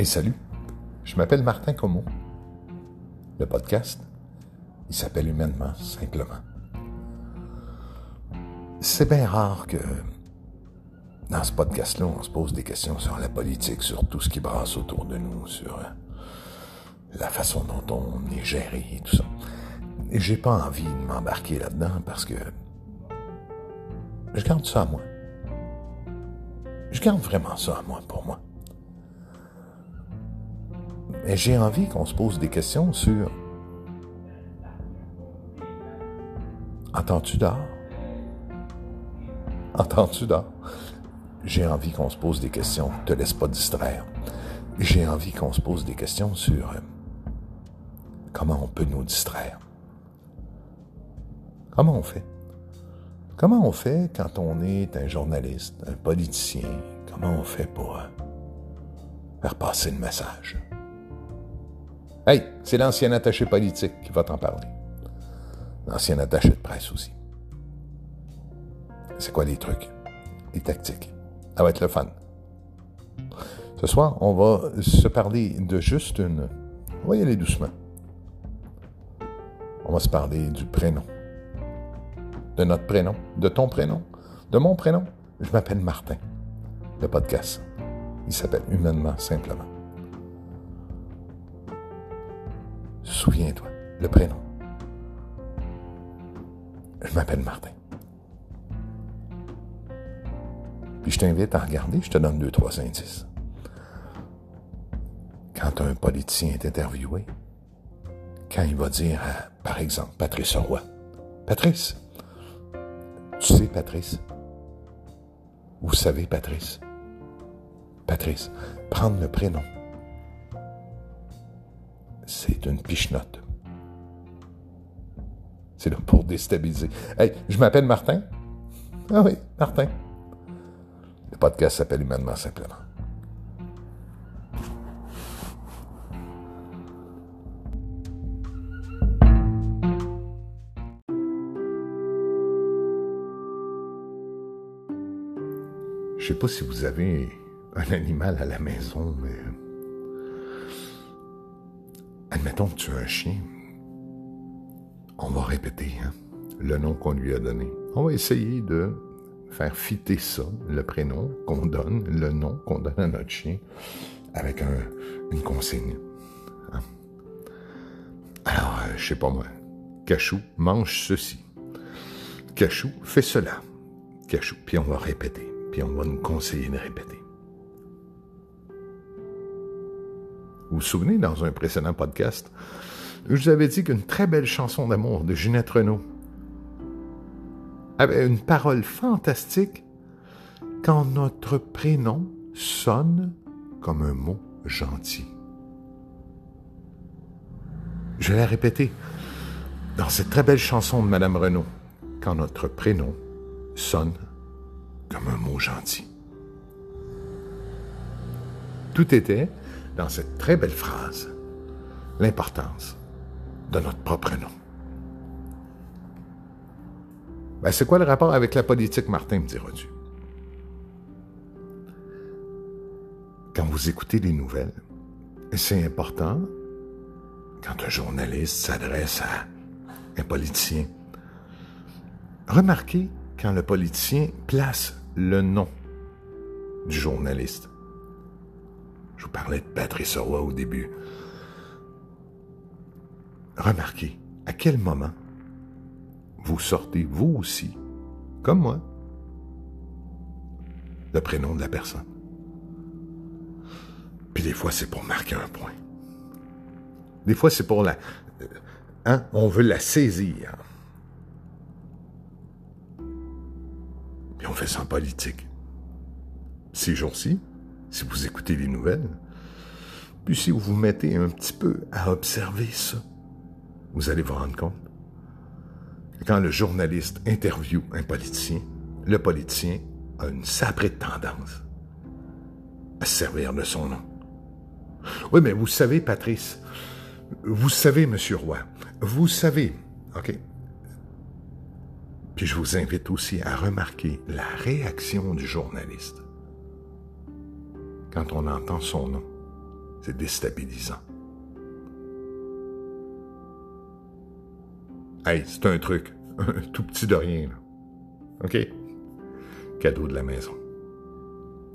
Hey, salut. Je m'appelle Martin Como. Le podcast, il s'appelle Humainement, simplement. C'est bien rare que dans ce podcast-là, on se pose des questions sur la politique, sur tout ce qui brasse autour de nous, sur euh, la façon dont on est géré et tout ça. Et j'ai pas envie de m'embarquer là-dedans parce que je garde ça à moi. Je garde vraiment ça à moi pour moi. J'ai envie qu'on se pose des questions sur Entends-tu dehors? Entends-tu dehors? J'ai envie qu'on se pose des questions. Te laisse pas distraire. J'ai envie qu'on se pose des questions sur euh, comment on peut nous distraire. Comment on fait? Comment on fait quand on est un journaliste, un politicien? Comment on fait pour euh, faire passer le message? Hey, c'est l'ancien attaché politique qui va t'en parler. L'ancien attaché de presse aussi. C'est quoi les trucs? Les tactiques. Ça va être le fun. Ce soir, on va se parler de juste une... On va y aller doucement. On va se parler du prénom. De notre prénom. De ton prénom. De mon prénom. Je m'appelle Martin. Le podcast. Il s'appelle Humainement Simplement. Le prénom. Je m'appelle Martin. Puis je t'invite à regarder, je te donne deux, trois indices. Quand un politicien est interviewé, quand il va dire à, par exemple, Patrice Roy, Patrice, tu sais, Patrice, vous savez, Patrice, Patrice, prendre le prénom, c'est une piche-note. C'est là pour déstabiliser. Hey, je m'appelle Martin. Ah oui, Martin. Le podcast s'appelle Humainement Simplement. Je sais pas si vous avez un animal à la maison, mais admettons que tu as un chien. On va répéter hein, le nom qu'on lui a donné. On va essayer de faire fitter ça, le prénom qu'on donne, le nom qu'on donne à notre chien, avec une consigne. Hein. Alors, euh, je sais pas moi. Cachou, mange ceci. Cachou, fais cela. Cachou. Puis on va répéter. Puis on va nous conseiller de répéter. Vous vous souvenez, dans un précédent podcast, je vous avais dit qu'une très belle chanson d'amour de Ginette Renault avait une parole fantastique quand notre prénom sonne comme un mot gentil. Je vais la répéter. Dans cette très belle chanson de Madame Renault, quand notre prénom sonne comme un mot gentil. Tout était dans cette très belle phrase l'importance de notre propre nom. Ben, c'est quoi le rapport avec la politique, Martin, me diras-tu? Quand vous écoutez les nouvelles, c'est important, quand un journaliste s'adresse à un politicien, remarquez quand le politicien place le nom du journaliste. Je vous parlais de Patrice Roy au début. Remarquez à quel moment vous sortez, vous aussi, comme moi, le prénom de la personne? Puis des fois, c'est pour marquer un point. Des fois, c'est pour la... Hein, on veut la saisir. Puis on fait ça en politique. Ces jours-ci, si vous écoutez les nouvelles, puis si vous vous mettez un petit peu à observer ça, vous allez vous rendre compte? Quand le journaliste interviewe un politicien, le politicien a une sacrée tendance à se servir de son nom. Oui, mais vous savez, Patrice, vous savez, Monsieur Roy, vous savez, OK? Puis je vous invite aussi à remarquer la réaction du journaliste quand on entend son nom. C'est déstabilisant. Hey, c'est un truc, un tout petit de rien, là. OK? Cadeau de la maison.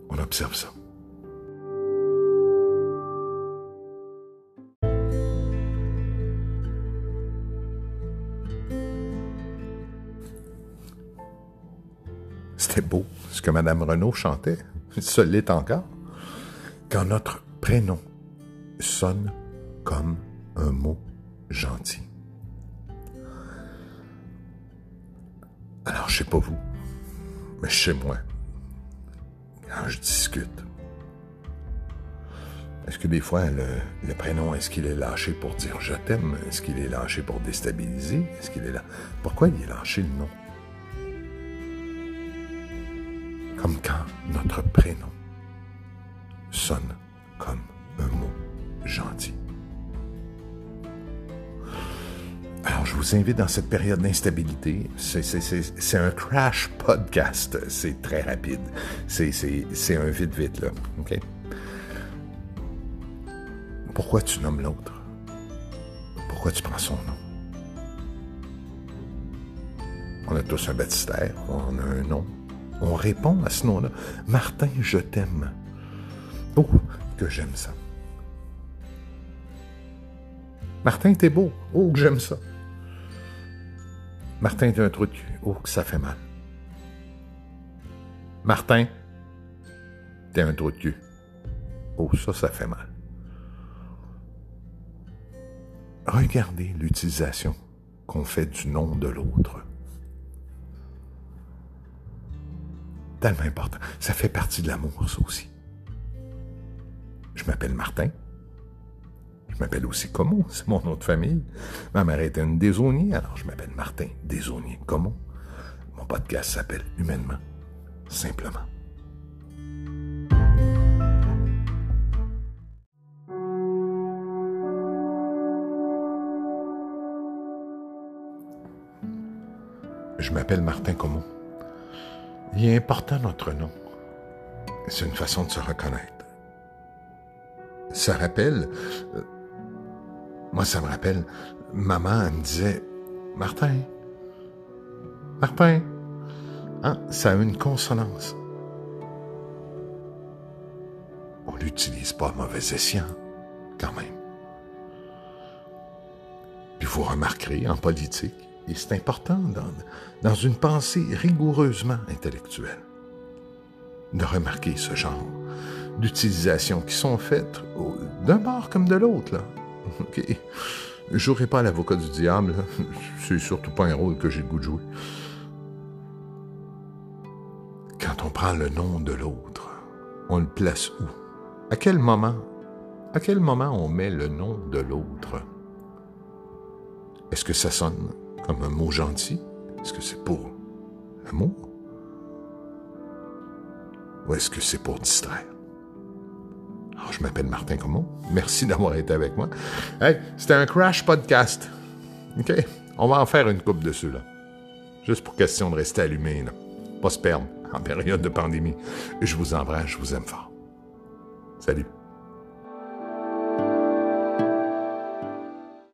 On observe ça. C'était beau ce que Mme Renaud chantait. Ce l'est encore. Quand notre prénom sonne comme un mot gentil. Je sais pas vous, mais chez moi, quand je discute, est-ce que des fois, le, le prénom, est-ce qu'il est lâché pour dire je t'aime? Est-ce qu'il est lâché pour déstabiliser? Est-ce qu'il est là? Pourquoi il est lâché le nom? Comme quand notre prénom sonne Je vous invite dans cette période d'instabilité. C'est un crash podcast. C'est très rapide. C'est un vite-vite, là. OK? Pourquoi tu nommes l'autre? Pourquoi tu prends son nom? On a tous un baptistère, on a un nom. On répond à ce nom-là. Martin, je t'aime. Oh, que j'aime ça. Martin, t'es beau. Oh, que j'aime ça. Martin, t'es un trou de cul. Oh, ça fait mal. Martin, t'es un trou de cul. Oh, ça, ça fait mal. Regardez l'utilisation qu'on fait du nom de l'autre. Tellement important. Ça fait partie de l'amour, ça aussi. Je m'appelle Martin. Je m'appelle aussi Como, c'est mon nom de famille. Ma mère était une désaunier, alors je m'appelle Martin Désaunier Como. Mon podcast s'appelle Humainement, simplement. Je m'appelle Martin Como. Il est important notre nom. C'est une façon de se reconnaître. Ça rappelle, euh, moi ça me rappelle, maman elle me disait, Martin, Martin, hein, ça a une consonance. On l'utilise pas mauvais escient, quand même. Puis vous remarquerez en politique, et c'est important dans, dans une pensée rigoureusement intellectuelle, de remarquer ce genre d'utilisation qui sont faites d'un bord comme de l'autre. Là. OK. Je jouerai pas l'avocat du diable. C'est surtout pas un rôle que j'ai le goût de jouer. Quand on prend le nom de l'autre, on le place où? À quel moment? À quel moment on met le nom de l'autre? Est-ce que ça sonne comme un mot gentil? Est-ce que c'est pour l'amour? Ou est-ce que c'est pour distraire? Alors, je m'appelle Martin Comment. Merci d'avoir été avec moi. Hey, c'était un crash podcast. OK? On va en faire une coupe dessus, là. Juste pour question de rester allumé, là. Pas se perdre en période de pandémie. Je vous embrasse, je vous aime fort. Salut.